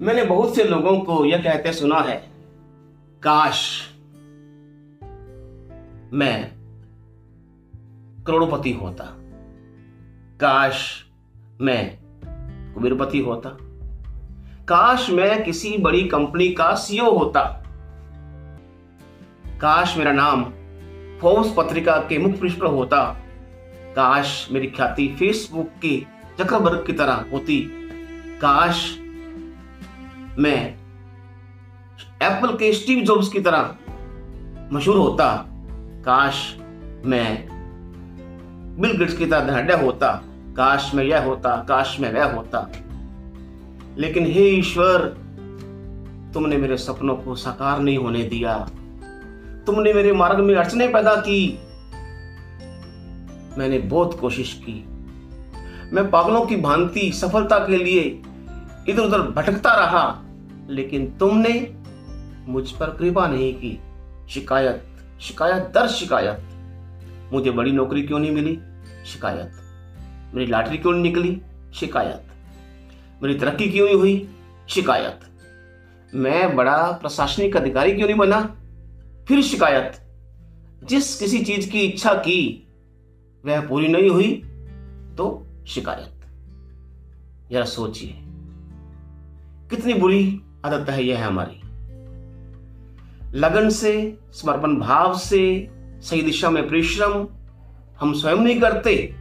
मैंने बहुत से लोगों को यह कहते सुना है, काश मैं करोड़पति होता। काश मैं कुबेरपति होता। काश मैं किसी बड़ी कंपनी का सीईओ होता। काश मेरा नाम फोर्ब्स पत्रिका के मुख्य पृष्ठ पर होता। काश मेरी ख्याति फेसबुक के जकरबर्ग की तरह होती। काश मैं एप्पल के स्टीव जॉब्स की तरह मशहूर होता, काश मैं बिल गेट्स की तरह धनाढ़ होता, काश मैं यह होता, काश मैं वह होता। लेकिन हे ईश्वर, तुमने मेरे सपनों को साकार नहीं होने दिया। तुमने मेरे मार्ग में अड़चने पैदा की। मैंने बहुत कोशिश की। मैं पागलों की भांति सफलता के लिए इधर उधर भटकता रहा। लेकिन तुमने मुझ पर कृपा नहीं की। शिकायत शिकायत दर शिकायत। मुझे बड़ी नौकरी क्यों नहीं मिली? शिकायत। मेरी लॉटरी क्यों नहीं निकली? शिकायत। मेरी तरक्की क्यों नहीं हुई? शिकायत। मैं बड़ा प्रशासनिक अधिकारी क्यों नहीं बना? फिर शिकायत। जिस किसी चीज़ की इच्छा की, वह पूरी नहीं हुई तो शिकायत। जरा सोचिए। कितनी बुरी आदत है यह हमारी। लगन से, समर्पण भाव से, सही दिशा में परिश्रम हम स्वयं नहीं करते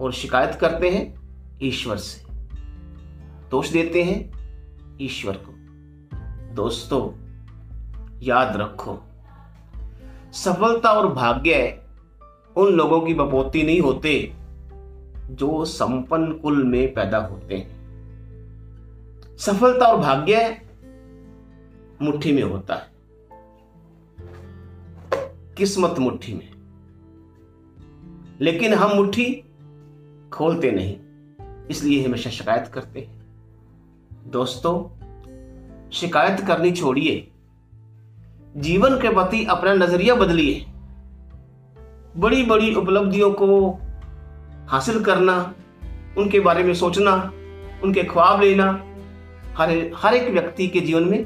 और शिकायत करते हैं ईश्वर से। दोष देते हैं ईश्वर को। दोस्तों, याद रखो, सफलता और भाग्य उन लोगों की बपोती नहीं होते जो संपन्न कुल में पैदा होते हैं। सफलता और भाग्य मुट्ठी में होता है। किस्मत मुट्ठी में। लेकिन हम मुट्ठी खोलते नहीं, इसलिए हमेशा शिकायत करते हैं। दोस्तों, शिकायत करनी छोड़िए। जीवन के प्रति अपना नज़रिया बदलिए। बड़ी बड़ी उपलब्धियों को हासिल करना, उनके बारे में सोचना, उनके ख्वाब लेना हर हर एक व्यक्ति के जीवन में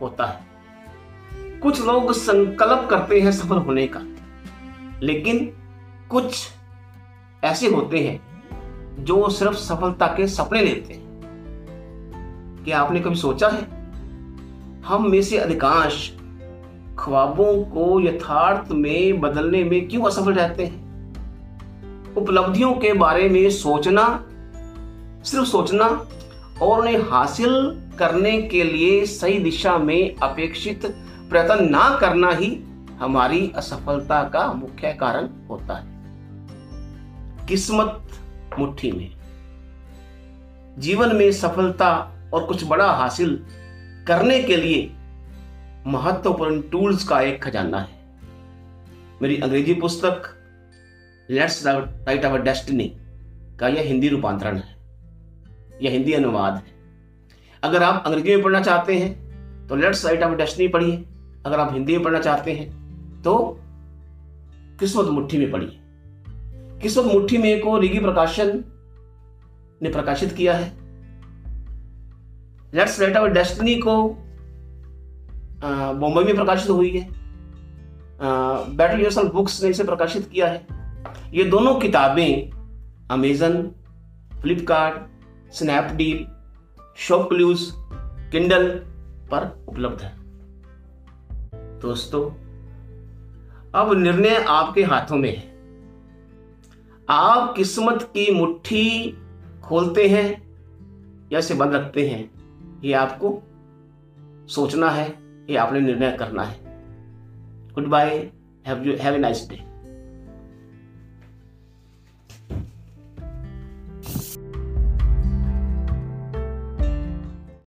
होता है। कुछ लोग संकल्प करते हैं सफल होने का, लेकिन कुछ ऐसे होते हैं जो सिर्फ़ सफलता के सपने लेते हैं। क्या आपने कभी सोचा है? हम में से अधिकांश ख्वाबों को यथार्थ में बदलने में क्यों असफल रहते हैं? उपलब्धियों के बारे में सोचना, सिर्फ़ सोचना और उन्हें हासिल करने के लिए सही दिशा में अपेक्षित प्रयत्न ना करना ही हमारी असफलता का मुख्य कारण होता है। किस्मत मुट्ठी में। जीवन में सफलता और कुछ बड़ा हासिल करने के लिए महत्वपूर्ण टूल्स का एक खजाना है। मेरी अंग्रेज़ी पुस्तक, लेट्स राइट अवर डेस्टिनी का यह हिंदी रूपांतरण है। यह हिंदी अनुवाद है। अगर आप अंग्रेज़ी में पढ़ना चाहते हैं तो लेट्स राइट ऑफ़ डेस्टनी पढ़िए। अगर आप हिंदी में पढ़ना चाहते हैं तो किस्मत मुट्ठी में पढ़िए। किस्मत मुट्ठी में को रिगी प्रकाशन ने प्रकाशित किया है। लेट्स राइट अवर डेस्टनी को बॉम्बे में प्रकाशित हुई है। बेटर योरसेल बुक्स ने इसे प्रकाशित किया है। ये दोनों किताबें Amazon, Flipkart Snapdeal ShopClues Kindle पर उपलब्ध है। दोस्तों, अब निर्णय आपके हाथों में है। आप किस्मत की मुट्ठी खोलते हैं या से बंद रखते हैं, ये आपको सोचना है, ये आपने निर्णय करना है। Goodbye have you have a nice day